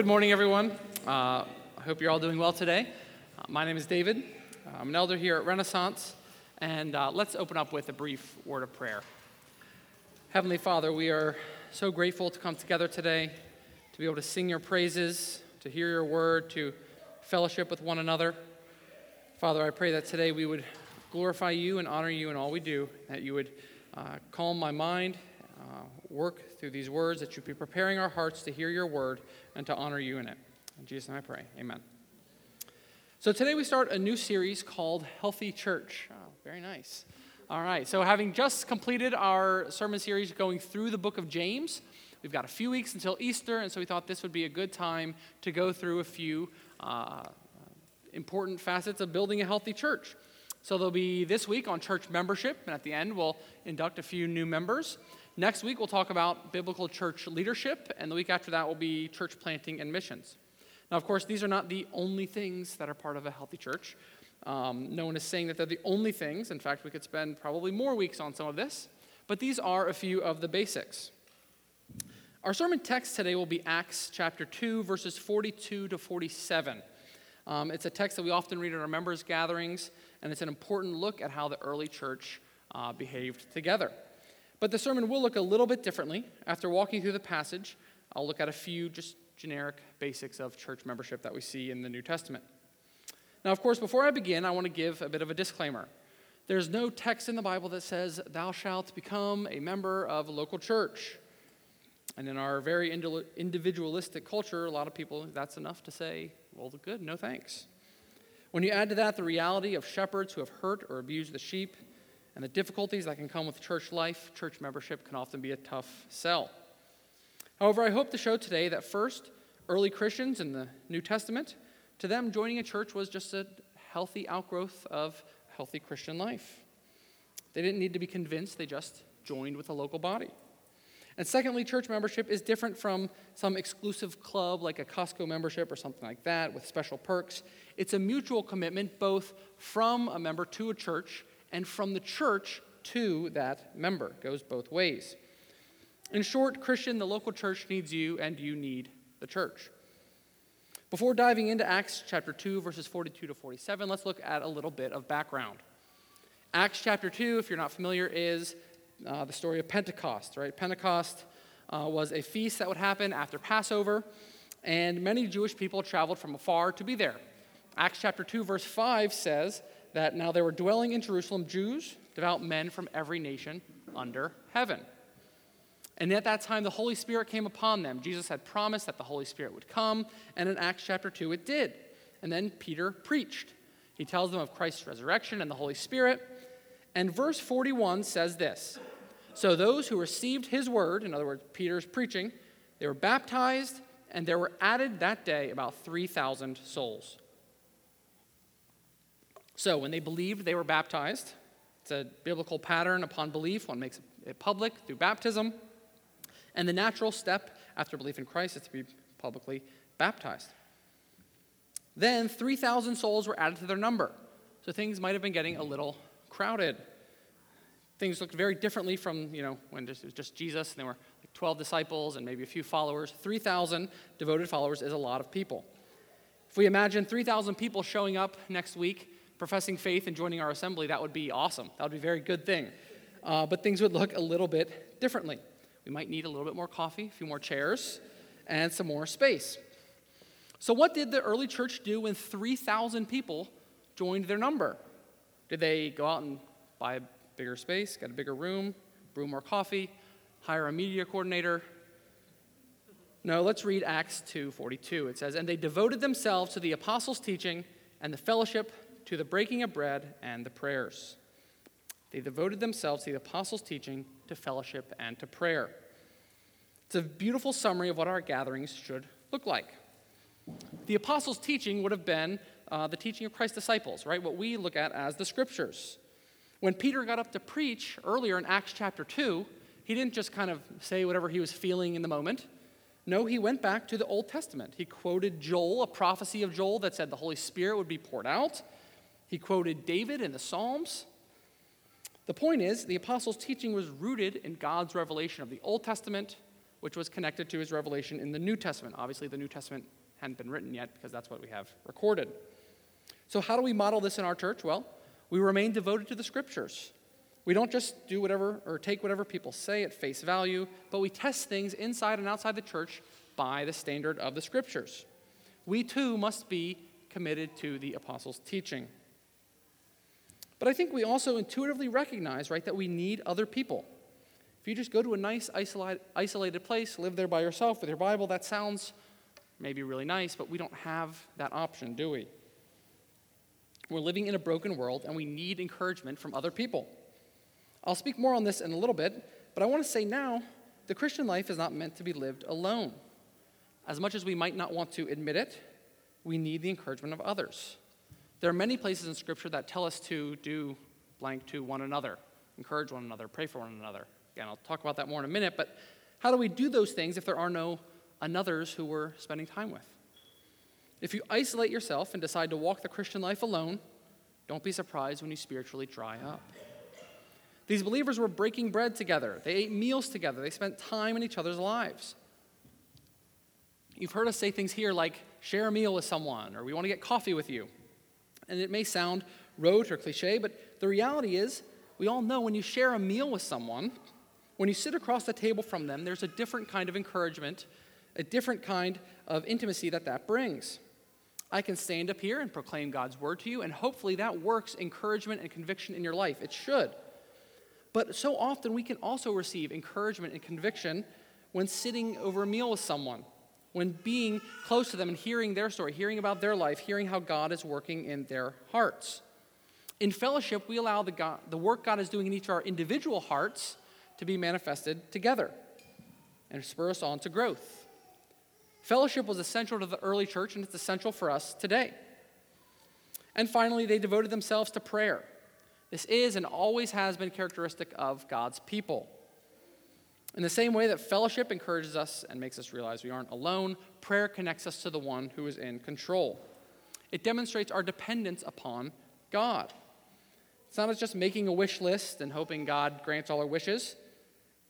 good morning, everyone. Uh, I hope you're all doing well today. Uh, my name is David. I'm an elder here at Renaissance, and uh, let's open up with a brief word of prayer. Heavenly Father, we are so grateful to come together today, to be able to sing your praises, to hear your word, to fellowship with one another. Father, I pray that today we would glorify you and honor you in all we do, that you would uh, calm my mind, uh, work through these words, that you be preparing our hearts to hear your word and to honor you in it. In Jesus' name I pray. Amen. So today we start a new series called Healthy Church. Oh, very nice. All right, so having just completed our sermon series going through the book of James, we've got a few weeks until Easter, and so we thought this would be a good time to go through a few uh, important facets of building a healthy church. So there'll be this week on church membership, and at the end we'll induct a few new members. Next week, we'll talk about biblical church leadership, and the week after that will be church planting and missions. Now, of course, these are not the only things that are part of a healthy church. Um, no one is saying that they're the only things. In fact, we could spend probably more weeks on some of this, but these are a few of the basics. Our sermon text today will be Acts chapter 2, verses 42 to 47. Um, it's a text that we often read at our members' gatherings, and it's an important look at how the early church uh, behaved together. But the sermon will look a little bit differently. After walking through the passage, I'll look at a few just generic basics of church membership that we see in the New Testament. Now, of course, before I begin, I want to give a bit of a disclaimer. There's no text in the Bible that says, Thou shalt become a member of a local church. And in our very individualistic culture, a lot of people, that's enough to say, Well, good, no thanks. When you add to that the reality of shepherds who have hurt or abused the sheep, and the difficulties that can come with church life, church membership can often be a tough sell. However, I hope to show today that first, early Christians in the New Testament, to them, joining a church was just a healthy outgrowth of healthy Christian life. They didn't need to be convinced, they just joined with a local body. And secondly, church membership is different from some exclusive club like a Costco membership or something like that with special perks. It's a mutual commitment both from a member to a church and from the church to that member. It goes both ways. In short, Christian, the local church needs you, and you need the church. Before diving into Acts chapter 2, verses 42 to 47, let's look at a little bit of background. Acts chapter 2, if you're not familiar, is uh, the story of Pentecost, right? Pentecost uh, was a feast that would happen after Passover, and many Jewish people traveled from afar to be there. Acts chapter 2, verse 5 says that now there were dwelling in Jerusalem Jews, devout men from every nation under heaven. And at that time, the Holy Spirit came upon them. Jesus had promised that the Holy Spirit would come, and in Acts chapter 2, it did. And then Peter preached. He tells them of Christ's resurrection and the Holy Spirit. And verse 41 says this So those who received his word, in other words, Peter's preaching, they were baptized, and there were added that day about 3,000 souls. So when they believed, they were baptized. It's a biblical pattern upon belief. One makes it public through baptism. And the natural step after belief in Christ is to be publicly baptized. Then 3,000 souls were added to their number. So things might have been getting a little crowded. Things looked very differently from, you know, when it was just Jesus and there were like 12 disciples and maybe a few followers. 3,000 devoted followers is a lot of people. If we imagine 3,000 people showing up next week professing faith and joining our assembly, that would be awesome. That would be a very good thing. Uh, but things would look a little bit differently. We might need a little bit more coffee, a few more chairs, and some more space. So, what did the early church do when 3,000 people joined their number? Did they go out and buy a bigger space, get a bigger room, brew more coffee, hire a media coordinator? No, let's read Acts 2:42. It says, "And they devoted themselves to the apostles' teaching and the fellowship, to the breaking of bread and the prayers. They devoted themselves to the apostles' teaching, to fellowship, and to prayer. It's a beautiful summary of what our gatherings should look like. the apostles' teaching would have been uh, the teaching of Christ's disciples, right? What we look at as the scriptures. When Peter got up to preach earlier in Acts chapter 2, he didn't just kind of say whatever he was feeling in the moment. No, he went back to the Old Testament. He quoted Joel, a prophecy of Joel that said the Holy Spirit would be poured out. He quoted David in the Psalms. The point is, the apostles' teaching was rooted in God's revelation of the Old Testament, which was connected to his revelation in the New Testament. Obviously, the New Testament hadn't been written yet because that's what we have recorded. So, how do we model this in our church? Well, we remain devoted to the scriptures. We don't just do whatever or take whatever people say at face value, but we test things inside and outside the church by the standard of the scriptures. We too must be committed to the apostles' teaching. But I think we also intuitively recognize, right, that we need other people. If you just go to a nice isolated place, live there by yourself with your Bible, that sounds maybe really nice, but we don't have that option, do we? We're living in a broken world and we need encouragement from other people. I'll speak more on this in a little bit, but I want to say now the Christian life is not meant to be lived alone. As much as we might not want to admit it, we need the encouragement of others. There are many places in Scripture that tell us to do blank to one another, encourage one another, pray for one another. Again, I'll talk about that more in a minute, but how do we do those things if there are no anothers who we're spending time with? If you isolate yourself and decide to walk the Christian life alone, don't be surprised when you spiritually dry up. These believers were breaking bread together, they ate meals together, they spent time in each other's lives. You've heard us say things here like share a meal with someone, or we want to get coffee with you. And it may sound rote or cliche, but the reality is, we all know when you share a meal with someone, when you sit across the table from them, there's a different kind of encouragement, a different kind of intimacy that that brings. I can stand up here and proclaim God's word to you, and hopefully that works encouragement and conviction in your life. It should. But so often we can also receive encouragement and conviction when sitting over a meal with someone, when being close to them and hearing their story, hearing about their life, hearing how God is working in their hearts. In fellowship, we allow the, God, the work God is doing in each of our individual hearts to be manifested together and spur us on to growth. Fellowship was essential to the early church, and it's essential for us today. And finally, they devoted themselves to prayer. This is and always has been characteristic of God's people. In the same way that fellowship encourages us and makes us realize we aren't alone, prayer connects us to the one who is in control. It demonstrates our dependence upon God. It's not just making a wish list and hoping God grants all our wishes.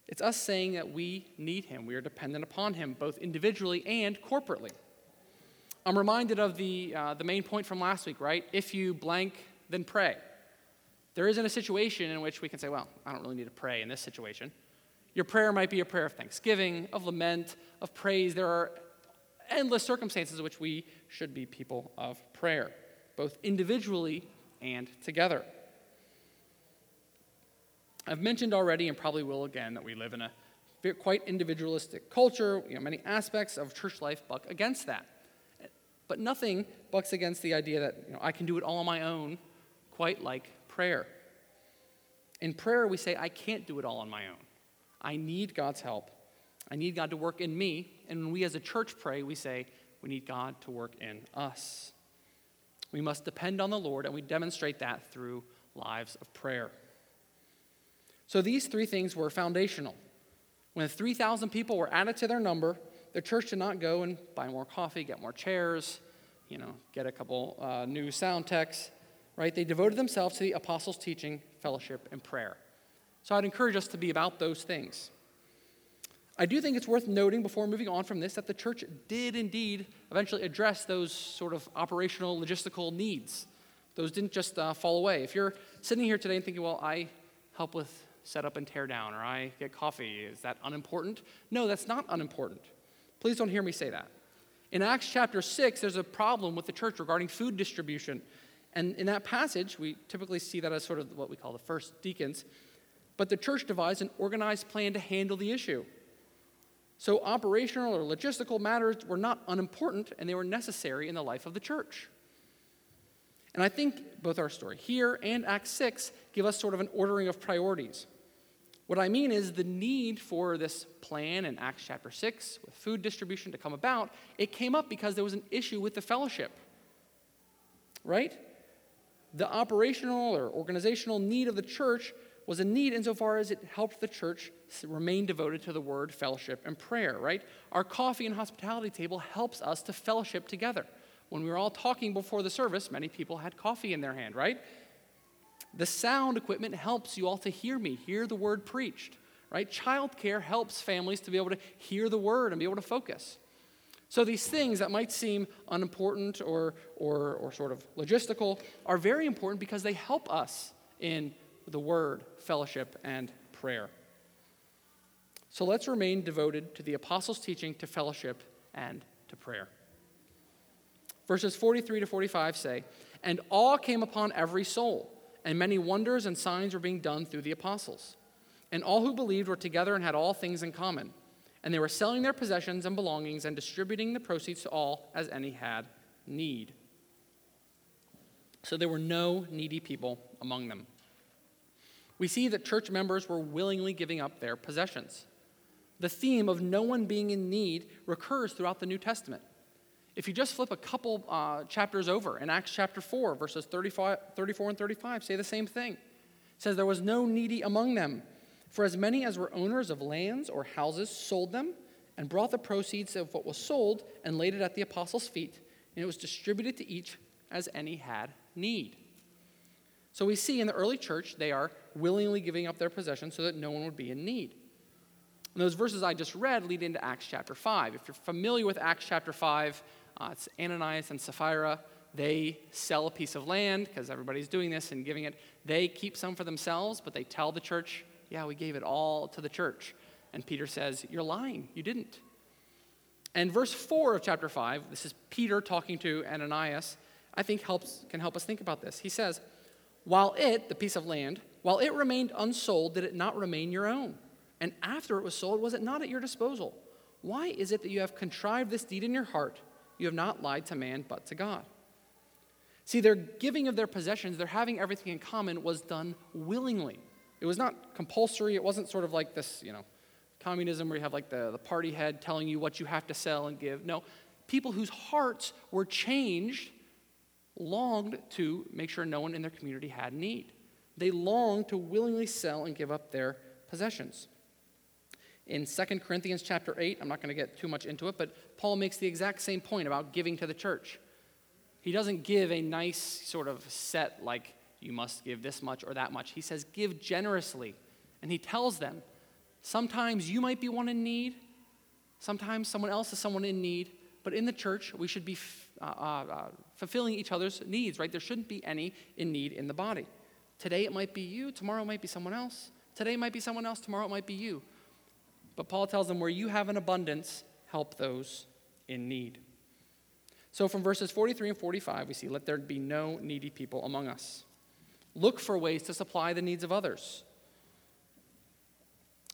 It's us saying that we need Him. We are dependent upon Him, both individually and corporately. I'm reminded of the, uh, the main point from last week, right? If you blank, then pray. There isn't a situation in which we can say, well, I don't really need to pray in this situation. Your prayer might be a prayer of thanksgiving, of lament, of praise. There are endless circumstances in which we should be people of prayer, both individually and together. I've mentioned already, and probably will again, that we live in a quite individualistic culture. You know, many aspects of church life buck against that. But nothing bucks against the idea that you know, I can do it all on my own, quite like prayer. In prayer, we say, I can't do it all on my own. I need God's help. I need God to work in me. And when we as a church pray, we say, we need God to work in us. We must depend on the Lord, and we demonstrate that through lives of prayer. So these three things were foundational. When 3,000 people were added to their number, the church did not go and buy more coffee, get more chairs, you know, get a couple uh, new sound techs right? They devoted themselves to the apostles' teaching, fellowship, and prayer. So I'd encourage us to be about those things. I do think it's worth noting before moving on from this that the church did indeed eventually address those sort of operational, logistical needs. Those didn't just uh, fall away. If you're sitting here today and thinking, well, I help with setup and tear down, or I get coffee, is that unimportant? No, that's not unimportant. Please don't hear me say that. In Acts chapter 6, there's a problem with the church regarding food distribution. And in that passage, we typically see that as sort of what we call the first deacons. But the church devised an organized plan to handle the issue. So operational or logistical matters were not unimportant, and they were necessary in the life of the church. And I think both our story here and Acts 6 give us sort of an ordering of priorities. What I mean is the need for this plan in Acts chapter 6 with food distribution to come about, it came up because there was an issue with the fellowship. Right? The operational or organizational need of the church was a need insofar as it helped the church remain devoted to the word, fellowship, and prayer, right? Our coffee and hospitality table helps us to fellowship together. When we were all talking before the service, many people had coffee in their hand, right? The sound equipment helps you all to hear me, hear the word preached, right? Childcare helps families to be able to hear the word and be able to focus. So these things that might seem unimportant or, or, or sort of logistical are very important because they help us in the word, fellowship, and prayer. So let's remain devoted to the apostles' teaching, to fellowship, and to prayer. Verses 43 to 45 say, And awe came upon every soul and many wonders and signs were being done through the apostles. And all who believed were together and had all things in common. And they were selling their possessions and belongings and distributing the proceeds to all as any had need. So there were no needy people among them. We see that church members were willingly giving up their possessions. The theme of no one being in need recurs throughout the New Testament. If you just flip a couple uh, chapters over in Acts chapter 4, verses 34 and 35, say the same thing. It says, There was no needy among them, for as many as were owners of lands or houses sold them and brought the proceeds of what was sold and laid it at the apostles' feet, and it was distributed to each as any had need. So we see in the early church, they are willingly giving up their possessions so that no one would be in need. And those verses I just read lead into Acts chapter 5. If you're familiar with Acts chapter 5, uh, it's Ananias and Sapphira. They sell a piece of land because everybody's doing this and giving it. They keep some for themselves, but they tell the church, yeah, we gave it all to the church. And Peter says, You're lying. You didn't. And verse 4 of chapter 5, this is Peter talking to Ananias, I think helps, can help us think about this. He says, While it, the piece of land, while it remained unsold, did it not remain your own? And after it was sold, was it not at your disposal? Why is it that you have contrived this deed in your heart? You have not lied to man, but to God. See, their giving of their possessions, their having everything in common, was done willingly. It was not compulsory. It wasn't sort of like this, you know, communism where you have like the, the party head telling you what you have to sell and give. No, people whose hearts were changed longed to make sure no one in their community had need. They longed to willingly sell and give up their possessions in 2 Corinthians chapter 8. I'm not going to get too much into it, but Paul makes the exact same point about giving to the church. He doesn't give a nice sort of set like you must give this much or that much. He says give generously. And he tells them sometimes you might be one in need, sometimes someone else is someone in need, but in the church we should be uh, uh, fulfilling each other's needs, right? There shouldn't be any in need in the body. Today it might be you, tomorrow it might be someone else. Today it might be someone else, tomorrow it might be you. But Paul tells them, where you have an abundance, help those in need. So from verses 43 and 45, we see, let there be no needy people among us. Look for ways to supply the needs of others.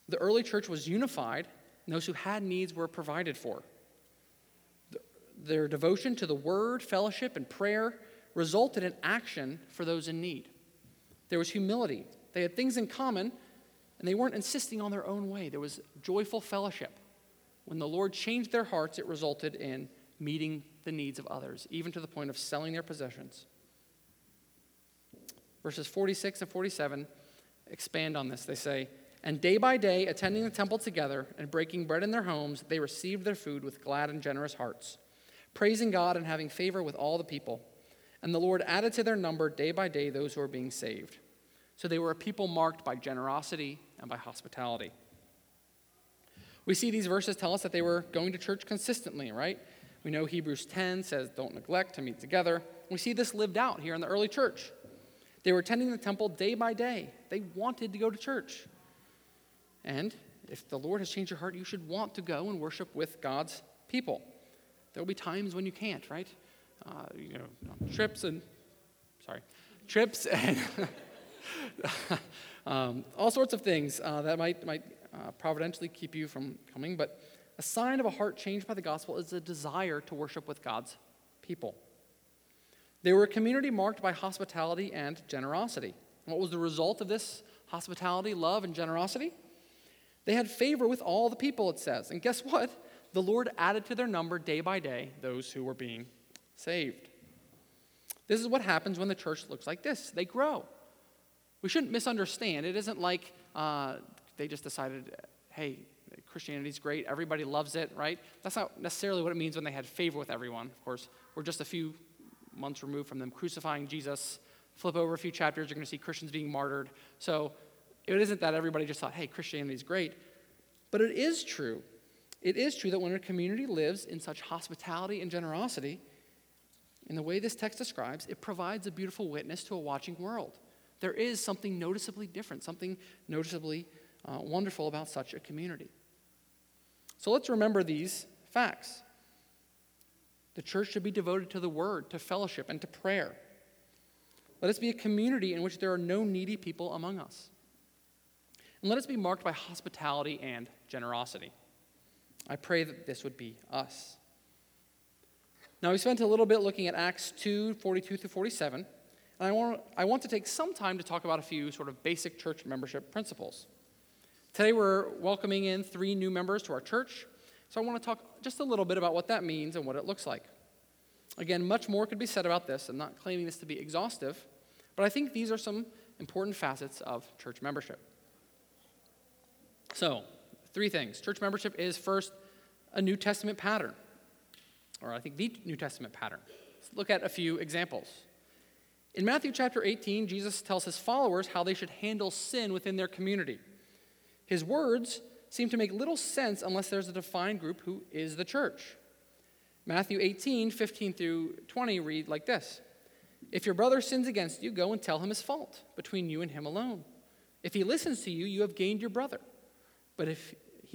The early church was unified, and those who had needs were provided for. Their devotion to the word, fellowship, and prayer resulted in action for those in need. There was humility. They had things in common, and they weren't insisting on their own way. There was joyful fellowship. When the Lord changed their hearts, it resulted in meeting the needs of others, even to the point of selling their possessions. Verses 46 and 47 expand on this. They say, And day by day, attending the temple together and breaking bread in their homes, they received their food with glad and generous hearts, praising God and having favor with all the people. And the Lord added to their number day by day those who were being saved. So they were a people marked by generosity and by hospitality. We see these verses tell us that they were going to church consistently, right? We know Hebrews 10 says, don't neglect to meet together. We see this lived out here in the early church. They were attending the temple day by day. They wanted to go to church. And if the Lord has changed your heart, you should want to go and worship with God's people. There will be times when you can't, right? Uh, you know, trips and, sorry, trips and um, all sorts of things uh, that might, might uh, providentially keep you from coming. But a sign of a heart changed by the gospel is a desire to worship with God's people. They were a community marked by hospitality and generosity. What was the result of this hospitality, love, and generosity? They had favor with all the people, it says. And guess what? The Lord added to their number day by day those who were being saved. This is what happens when the church looks like this they grow. We shouldn't misunderstand. It isn't like uh, they just decided, hey, Christianity's great, everybody loves it, right? That's not necessarily what it means when they had favor with everyone. Of course, we're just a few months removed from them crucifying Jesus. Flip over a few chapters, you're going to see Christians being martyred. So it isn't that everybody just thought, hey, Christianity's great. But it is true. It is true that when a community lives in such hospitality and generosity, in the way this text describes, it provides a beautiful witness to a watching world. There is something noticeably different, something noticeably uh, wonderful about such a community. So let's remember these facts. The church should be devoted to the word, to fellowship, and to prayer. Let us be a community in which there are no needy people among us. And let us be marked by hospitality and generosity. I pray that this would be us. Now, we spent a little bit looking at Acts 2 42 through 47, and I want, I want to take some time to talk about a few sort of basic church membership principles. Today, we're welcoming in three new members to our church, so I want to talk just a little bit about what that means and what it looks like. Again, much more could be said about this. I'm not claiming this to be exhaustive, but I think these are some important facets of church membership. So, three things. Church membership is first a New Testament pattern, or I think the New Testament pattern. Let's look at a few examples. In Matthew chapter 18, Jesus tells his followers how they should handle sin within their community. His words seem to make little sense unless there's a defined group who is the church. Matthew 18, 15 through 20 read like this If your brother sins against you, go and tell him his fault between you and him alone. If he listens to you, you have gained your brother. But if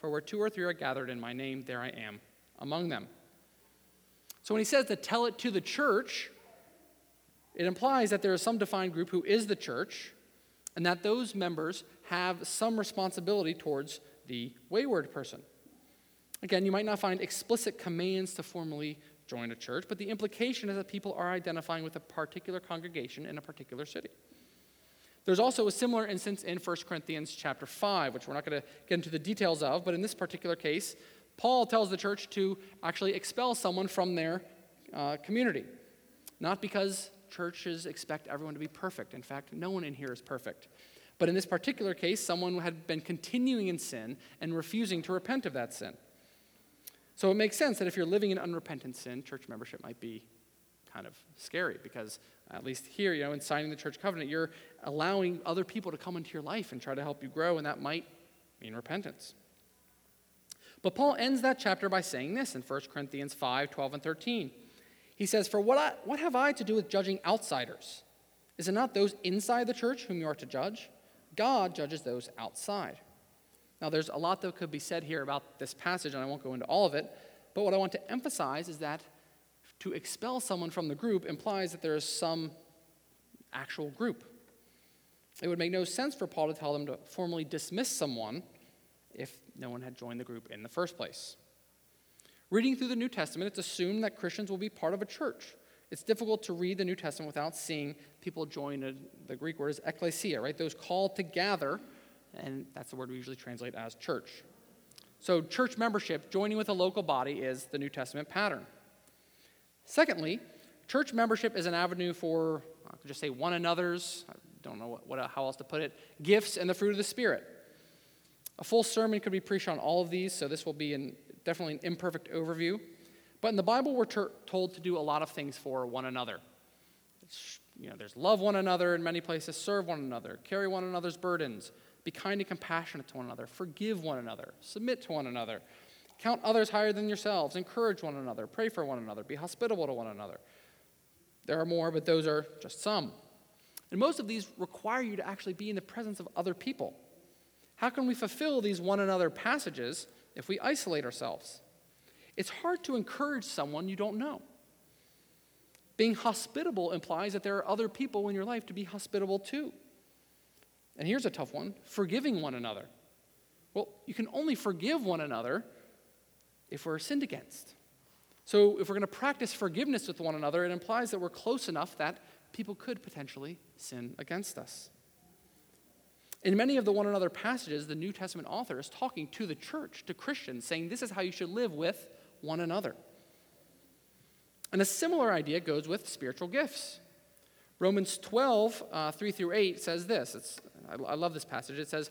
For where two or three are gathered in my name, there I am among them. So when he says to tell it to the church, it implies that there is some defined group who is the church, and that those members have some responsibility towards the wayward person. Again, you might not find explicit commands to formally join a church, but the implication is that people are identifying with a particular congregation in a particular city. There's also a similar instance in 1 Corinthians chapter 5, which we're not going to get into the details of, but in this particular case, Paul tells the church to actually expel someone from their uh, community. Not because churches expect everyone to be perfect. In fact, no one in here is perfect. But in this particular case, someone had been continuing in sin and refusing to repent of that sin. So it makes sense that if you're living in unrepentant sin, church membership might be kind of scary because at least here, you know, in signing the church covenant, you're allowing other people to come into your life and try to help you grow, and that might mean repentance. But Paul ends that chapter by saying this in 1 Corinthians 5 12 and 13. He says, For what, I, what have I to do with judging outsiders? Is it not those inside the church whom you are to judge? God judges those outside. Now, there's a lot that could be said here about this passage, and I won't go into all of it. But what I want to emphasize is that to expel someone from the group implies that there is some actual group. It would make no sense for Paul to tell them to formally dismiss someone if no one had joined the group in the first place. Reading through the New Testament, it's assumed that Christians will be part of a church. It's difficult to read the New Testament without seeing people join a, the Greek word is ekklesia, right? Those called to gather, and that's the word we usually translate as church. So, church membership, joining with a local body, is the New Testament pattern. Secondly, church membership is an avenue for, uh, I could just say one another's, I don't know what, what, uh, how else to put it, gifts and the fruit of the Spirit. A full sermon could be preached on all of these, so this will be an, definitely an imperfect overview. But in the Bible, we're ter- told to do a lot of things for one another. It's, you know, there's love one another in many places, serve one another, carry one another's burdens, be kind and compassionate to one another, forgive one another, submit to one another, Count others higher than yourselves. Encourage one another. Pray for one another. Be hospitable to one another. There are more, but those are just some. And most of these require you to actually be in the presence of other people. How can we fulfill these one another passages if we isolate ourselves. It's hard to encourage someone you don't know. Being hospitable implies that there are other people in your life to be hospitable to. And here's a tough one forgiving one another. Well, you can only forgive one another if we're sinned against. So, if we're going to practice forgiveness with one another, it implies that we're close enough that people could potentially sin against us. In many of the one another passages, the New Testament author is talking to the church, to Christians, saying this is how you should live with one another. And a similar idea goes with spiritual gifts. Romans 12, uh, 3 through 8 says this. It's, I, I love this passage. It says,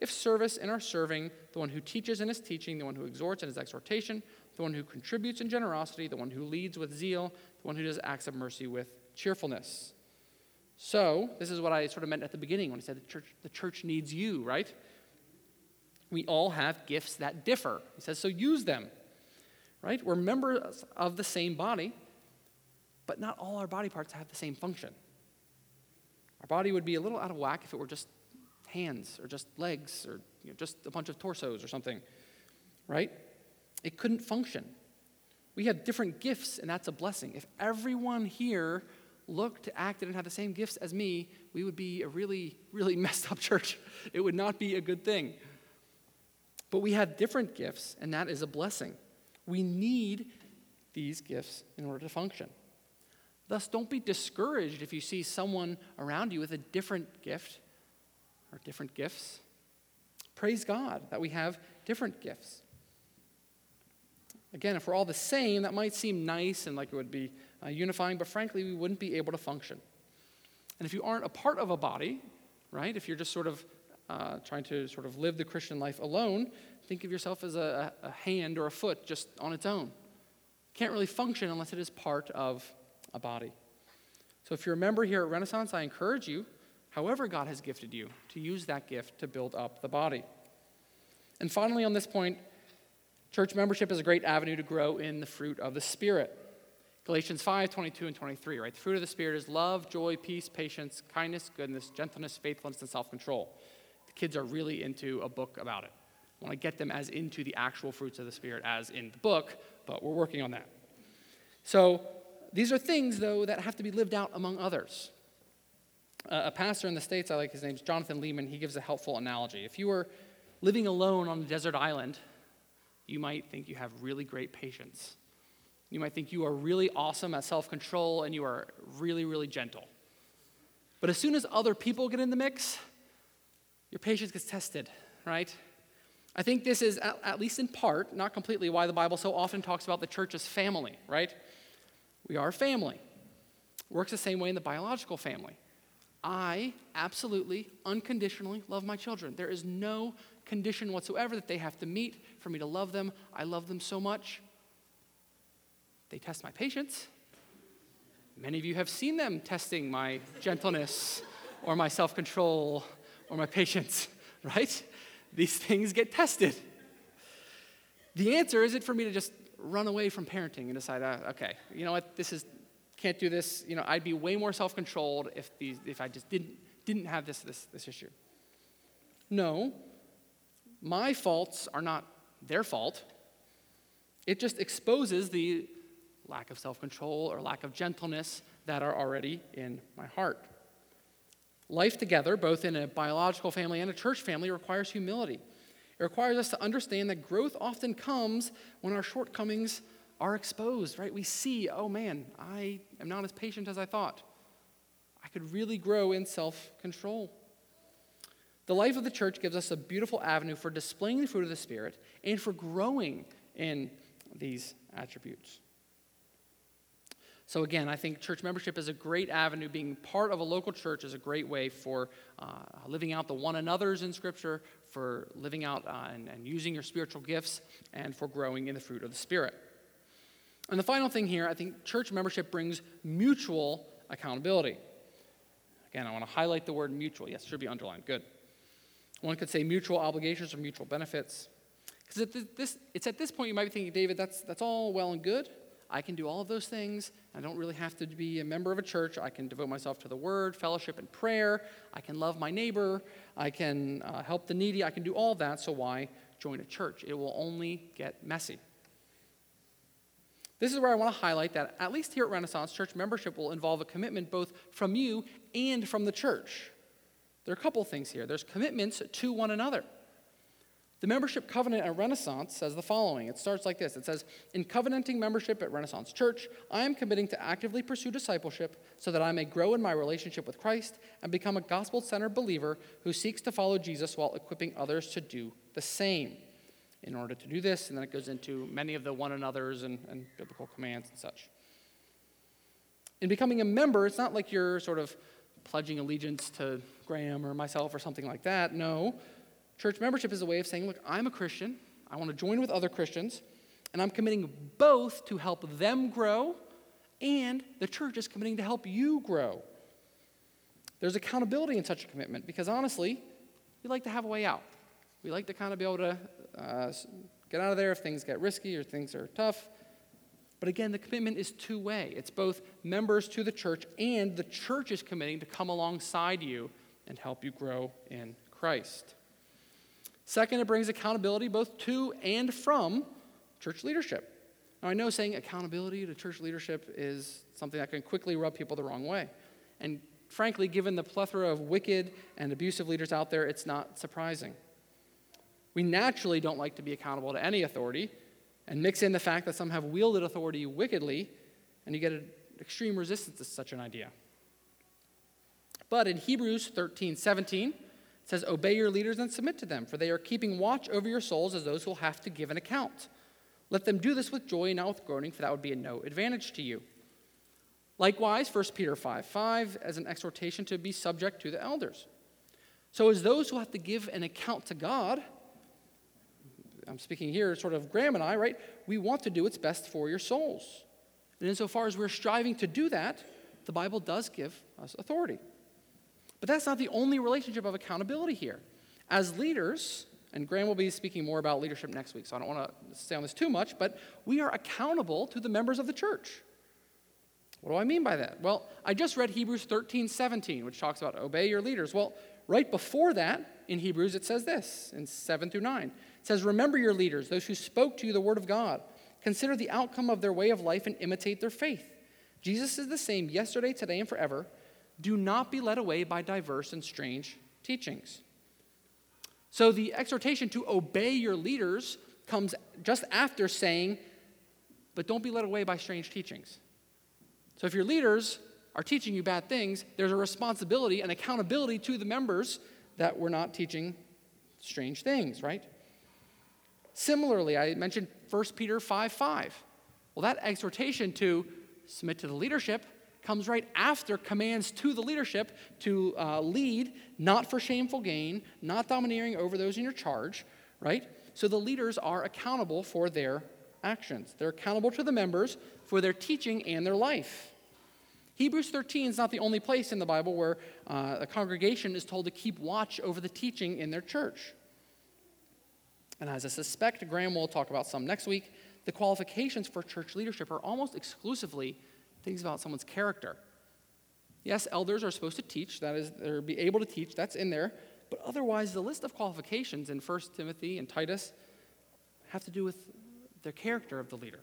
if service in our serving, the one who teaches in his teaching, the one who exhorts in his exhortation, the one who contributes in generosity, the one who leads with zeal, the one who does acts of mercy with cheerfulness. So, this is what I sort of meant at the beginning when I said the church, the church needs you, right? We all have gifts that differ. He says, so use them, right? We're members of the same body, but not all our body parts have the same function. Our body would be a little out of whack if it were just hands or just legs or you know, just a bunch of torsos or something, right? It couldn't function. We have different gifts, and that's a blessing. If everyone here looked, acted, and had the same gifts as me, we would be a really, really messed up church. It would not be a good thing. But we have different gifts, and that is a blessing. We need these gifts in order to function. Thus, don't be discouraged if you see someone around you with a different gift or different gifts. Praise God that we have different gifts. Again, if we're all the same, that might seem nice and like it would be uh, unifying, but frankly, we wouldn't be able to function. And if you aren't a part of a body, right, if you're just sort of uh, trying to sort of live the Christian life alone, think of yourself as a, a hand or a foot just on its own. Can't really function unless it is part of a body. So if you're a member here at Renaissance, I encourage you, however God has gifted you, to use that gift to build up the body. And finally, on this point, church membership is a great avenue to grow in the fruit of the Spirit. Galatians 5 22 and 23, right? The fruit of the Spirit is love, joy, peace, patience, kindness, goodness, gentleness, faithfulness, and self control. The kids are really into a book about it. I want to get them as into the actual fruits of the Spirit as in the book, but we're working on that. So these are things, though, that have to be lived out among others. A pastor in the States, I like his name, Jonathan Leeman. he gives a helpful analogy. If you were living alone on a desert island, you might think you have really great patience. You might think you are really awesome at self control and you are really, really gentle. But as soon as other people get in the mix, your patience gets tested, right? I think this is, at least in part, not completely, why the Bible so often talks about the church as family, right? We are family. Works the same way in the biological family. I absolutely, unconditionally love my children. There is no condition whatsoever that they have to meet for me to love them. I love them so much. They test my patience. Many of you have seen them testing my gentleness or my self control or my patience, right? These things get tested. The answer isn't for me to just run away from parenting and decide, uh, okay, you know what, this is, can't do this. You know, I'd be way more self controlled if, these, if I just didn't, didn't have this, this, this issue. No, my faults are not their fault. It just exposes the lack of self control or lack of gentleness that are already in my heart. Life together, both in a biological family and a church family, requires humility. It requires us to understand that growth often comes when our shortcomings are exposed, right? We see, oh man, I am not as patient as I thought. I could really grow in self control. The life of the church gives us a beautiful avenue for displaying the fruit of the Spirit and for growing in these attributes. So, again, I think church membership is a great avenue. Being part of a local church is a great way for uh, living out the one another's in Scripture, for living out uh, and, and using your spiritual gifts, and for growing in the fruit of the Spirit. And the final thing here, I think church membership brings mutual accountability. Again, I want to highlight the word mutual. Yes, should be underlined. Good. One could say mutual obligations or mutual benefits. Because it's at this point you might be thinking, David, that's, that's all well and good. I can do all of those things. I don't really have to be a member of a church. I can devote myself to the word, fellowship, and prayer. I can love my neighbor. I can uh, help the needy. I can do all that. So why join a church? It will only get messy. This is where I want to highlight that, at least here at Renaissance, church membership will involve a commitment both from you and from the church. There are a couple things here there's commitments to one another. The membership covenant at Renaissance says the following. It starts like this It says, In covenanting membership at Renaissance Church, I am committing to actively pursue discipleship so that I may grow in my relationship with Christ and become a gospel centered believer who seeks to follow Jesus while equipping others to do the same. In order to do this, and then it goes into many of the one another's and, and biblical commands and such. In becoming a member, it's not like you're sort of pledging allegiance to Graham or myself or something like that. No. Church membership is a way of saying, look, I'm a Christian. I want to join with other Christians, and I'm committing both to help them grow, and the church is committing to help you grow. There's accountability in such a commitment because honestly, we like to have a way out. We like to kind of be able to uh, get out of there if things get risky or things are tough. But again, the commitment is two way. It's both members to the church, and the church is committing to come alongside you and help you grow in Christ. Second, it brings accountability both to and from church leadership. Now, I know saying accountability to church leadership is something that can quickly rub people the wrong way. And frankly, given the plethora of wicked and abusive leaders out there, it's not surprising. We naturally don't like to be accountable to any authority, and mix in the fact that some have wielded authority wickedly, and you get an extreme resistance to such an idea. But in Hebrews 13 17, it says, Obey your leaders and submit to them, for they are keeping watch over your souls as those who will have to give an account. Let them do this with joy and not with groaning, for that would be a no advantage to you. Likewise, 1 Peter 5 5 as an exhortation to be subject to the elders. So, as those who have to give an account to God, I'm speaking here sort of Graham and I, right? We want to do what's best for your souls. And insofar as we're striving to do that, the Bible does give us authority. But that's not the only relationship of accountability here. As leaders, and Graham will be speaking more about leadership next week, so I don't want to stay on this too much, but we are accountable to the members of the church. What do I mean by that? Well, I just read Hebrews 13, 17, which talks about obey your leaders. Well, right before that, in Hebrews, it says this in 7 through 9. Says, Remember your leaders, those who spoke to you the word of God. Consider the outcome of their way of life and imitate their faith. Jesus is the same yesterday, today, and forever. Do not be led away by diverse and strange teachings. So the exhortation to obey your leaders comes just after saying, but don't be led away by strange teachings. So if your leaders are teaching you bad things, there's a responsibility and accountability to the members that we're not teaching strange things, right? Similarly, I mentioned 1 Peter 5 5. Well, that exhortation to submit to the leadership comes right after commands to the leadership to uh, lead, not for shameful gain, not domineering over those in your charge, right? So the leaders are accountable for their actions. They're accountable to the members for their teaching and their life. Hebrews 13 is not the only place in the Bible where uh, a congregation is told to keep watch over the teaching in their church. And as I suspect Graham will talk about some next week, the qualifications for church leadership are almost exclusively things about someone's character. Yes, elders are supposed to teach, that is, they're be able to teach, that's in there. But otherwise, the list of qualifications in 1 Timothy and Titus have to do with the character of the leader.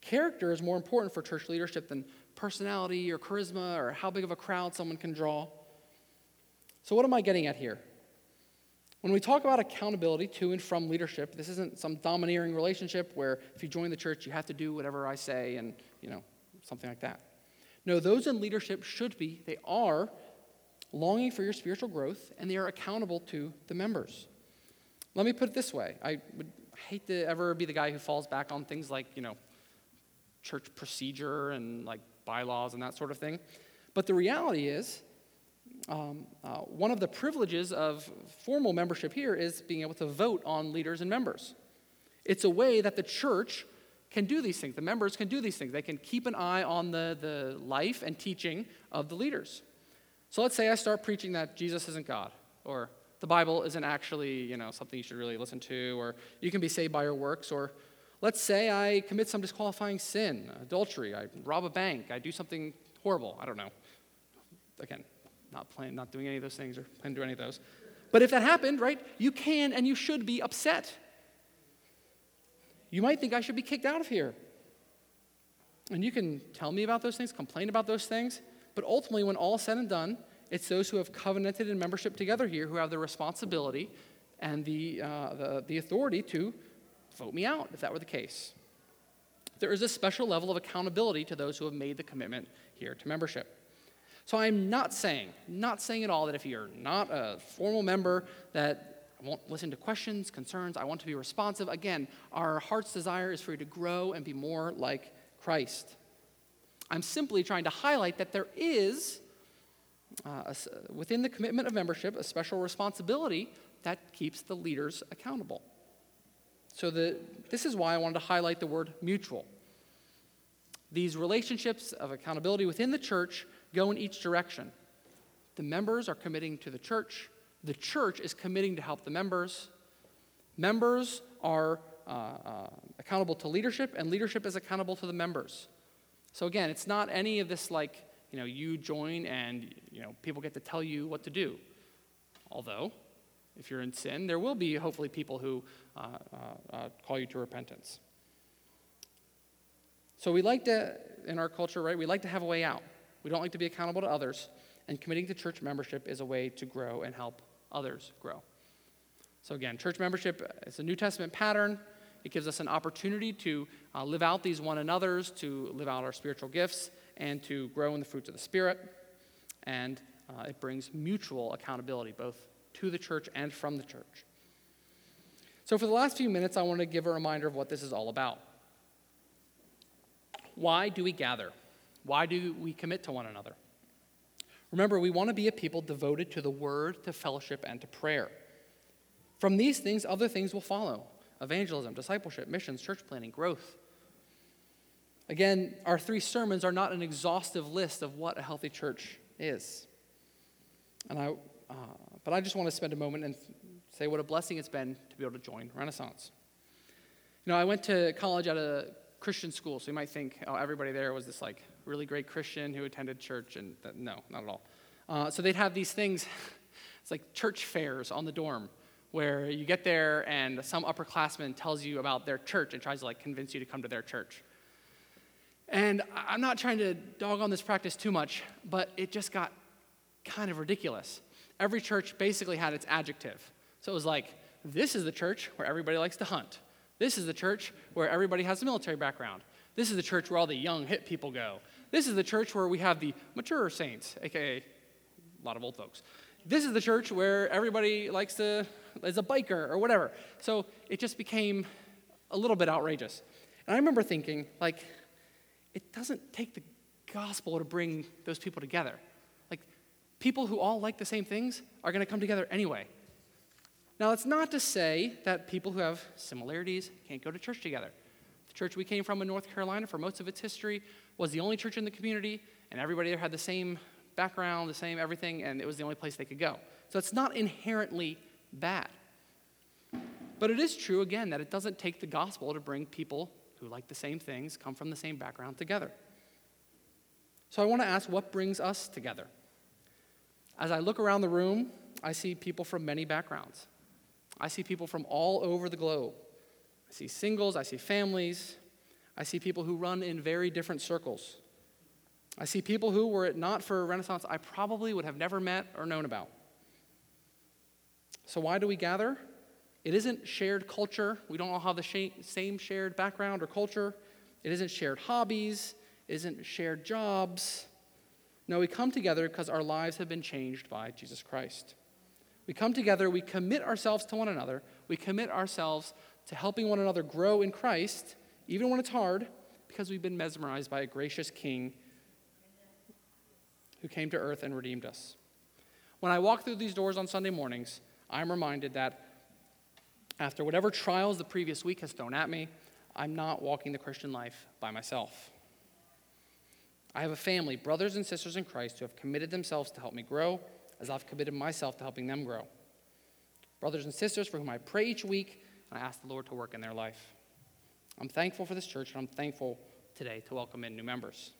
Character is more important for church leadership than personality or charisma or how big of a crowd someone can draw. So, what am I getting at here? When we talk about accountability to and from leadership, this isn't some domineering relationship where if you join the church, you have to do whatever I say and, you know, something like that. No, those in leadership should be, they are longing for your spiritual growth, and they are accountable to the members. Let me put it this way I would hate to ever be the guy who falls back on things like, you know, church procedure and like bylaws and that sort of thing. But the reality is, um, uh, one of the privileges of formal membership here is being able to vote on leaders and members. It's a way that the church can do these things. The members can do these things. They can keep an eye on the, the life and teaching of the leaders. So let's say I start preaching that Jesus isn't God, or the Bible isn't actually, you know, something you should really listen to, or you can be saved by your works, or let's say I commit some disqualifying sin, adultery, I rob a bank, I do something horrible, I don't know. Again, not planning, not doing any of those things or planning to do any of those. But if that happened, right, you can and you should be upset. You might think I should be kicked out of here. And you can tell me about those things, complain about those things, but ultimately, when all said and done, it's those who have covenanted in membership together here who have the responsibility and the, uh, the, the authority to vote me out if that were the case. There is a special level of accountability to those who have made the commitment here to membership. So I'm not saying, not saying at all that if you're not a formal member, that I won't listen to questions, concerns. I want to be responsive. Again, our heart's desire is for you to grow and be more like Christ. I'm simply trying to highlight that there is, uh, a, within the commitment of membership, a special responsibility that keeps the leaders accountable. So, the, this is why I wanted to highlight the word mutual. These relationships of accountability within the church go in each direction. The members are committing to the church, the church is committing to help the members. Members are uh, uh, accountable to leadership, and leadership is accountable to the members. So again, it's not any of this like, you know, you join and, you know, people get to tell you what to do. Although, if you're in sin, there will be hopefully people who uh, uh, uh call you to repentance. So we like to, in our culture, right, we like to have a way out. We don't like to be accountable to others, and committing to church membership is a way to grow and help others grow. So, again, church membership is a New Testament pattern. It gives us an opportunity to uh, live out these one another's, to live out our spiritual gifts, and to grow in the fruits of the Spirit. And uh, it brings mutual accountability, both to the church and from the church. So, for the last few minutes, I want to give a reminder of what this is all about. Why do we gather? Why do we commit to one another? Remember, we want to be a people devoted to the word, to fellowship, and to prayer. From these things, other things will follow evangelism, discipleship, missions, church planting, growth. Again, our three sermons are not an exhaustive list of what a healthy church is. And I, uh, but I just want to spend a moment and say what a blessing it's been to be able to join Renaissance. You know, I went to college at a Christian school, so you might think, oh, everybody there was this like really great Christian who attended church, and that, no, not at all. Uh, so they'd have these things, it's like church fairs on the dorm, where you get there and some upperclassman tells you about their church and tries to like convince you to come to their church. And I'm not trying to dog on this practice too much, but it just got kind of ridiculous. Every church basically had its adjective. So it was like, this is the church where everybody likes to hunt. This is the church where everybody has a military background. This is the church where all the young, hip people go. This is the church where we have the mature saints, aka a lot of old folks. This is the church where everybody likes to, is a biker or whatever. So it just became a little bit outrageous. And I remember thinking, like, it doesn't take the gospel to bring those people together. Like, people who all like the same things are going to come together anyway. Now, it's not to say that people who have similarities can't go to church together. The church we came from in North Carolina for most of its history was the only church in the community, and everybody there had the same background, the same everything, and it was the only place they could go. So it's not inherently bad. But it is true, again, that it doesn't take the gospel to bring people who like the same things, come from the same background together. So I want to ask what brings us together? As I look around the room, I see people from many backgrounds. I see people from all over the globe. I see singles, I see families, I see people who run in very different circles. I see people who, were it not for Renaissance, I probably would have never met or known about. So, why do we gather? It isn't shared culture. We don't all have the same shared background or culture. It isn't shared hobbies. It isn't shared jobs. No, we come together because our lives have been changed by Jesus Christ. We come together, we commit ourselves to one another, we commit ourselves to helping one another grow in Christ, even when it's hard, because we've been mesmerized by a gracious King who came to earth and redeemed us. When I walk through these doors on Sunday mornings, I'm reminded that after whatever trials the previous week has thrown at me, I'm not walking the Christian life by myself. I have a family, brothers and sisters in Christ, who have committed themselves to help me grow as I've committed myself to helping them grow. Brothers and sisters for whom I pray each week and I ask the Lord to work in their life. I'm thankful for this church and I'm thankful today to welcome in new members.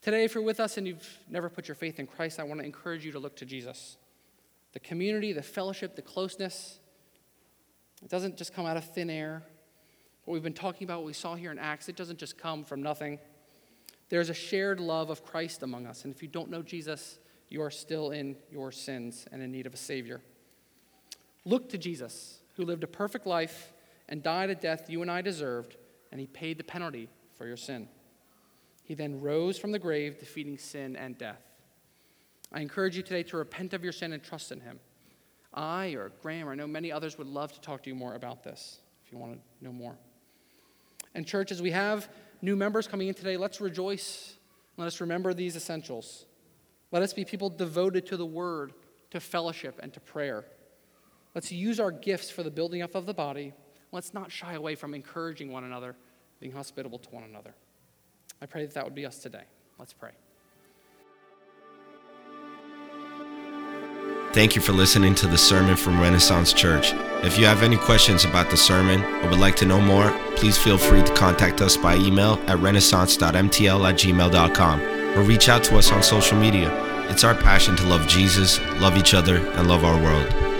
Today, if you're with us and you've never put your faith in Christ, I want to encourage you to look to Jesus. The community, the fellowship, the closeness, it doesn't just come out of thin air. What we've been talking about, what we saw here in Acts, it doesn't just come from nothing. There's a shared love of Christ among us. And if you don't know Jesus, you are still in your sins and in need of a Savior. Look to Jesus, who lived a perfect life and died a death you and I deserved, and he paid the penalty for your sin. He then rose from the grave, defeating sin and death. I encourage you today to repent of your sin and trust in him. I or Graham or I know many others would love to talk to you more about this if you want to know more. And, church, as we have new members coming in today, let's rejoice. Let us remember these essentials. Let us be people devoted to the word, to fellowship, and to prayer. Let's use our gifts for the building up of the body. Let's not shy away from encouraging one another, being hospitable to one another. I pray that that would be us today. Let's pray. Thank you for listening to the sermon from Renaissance Church. If you have any questions about the sermon or would like to know more, please feel free to contact us by email at renaissance.mtl at gmail.com or reach out to us on social media. It's our passion to love Jesus, love each other, and love our world.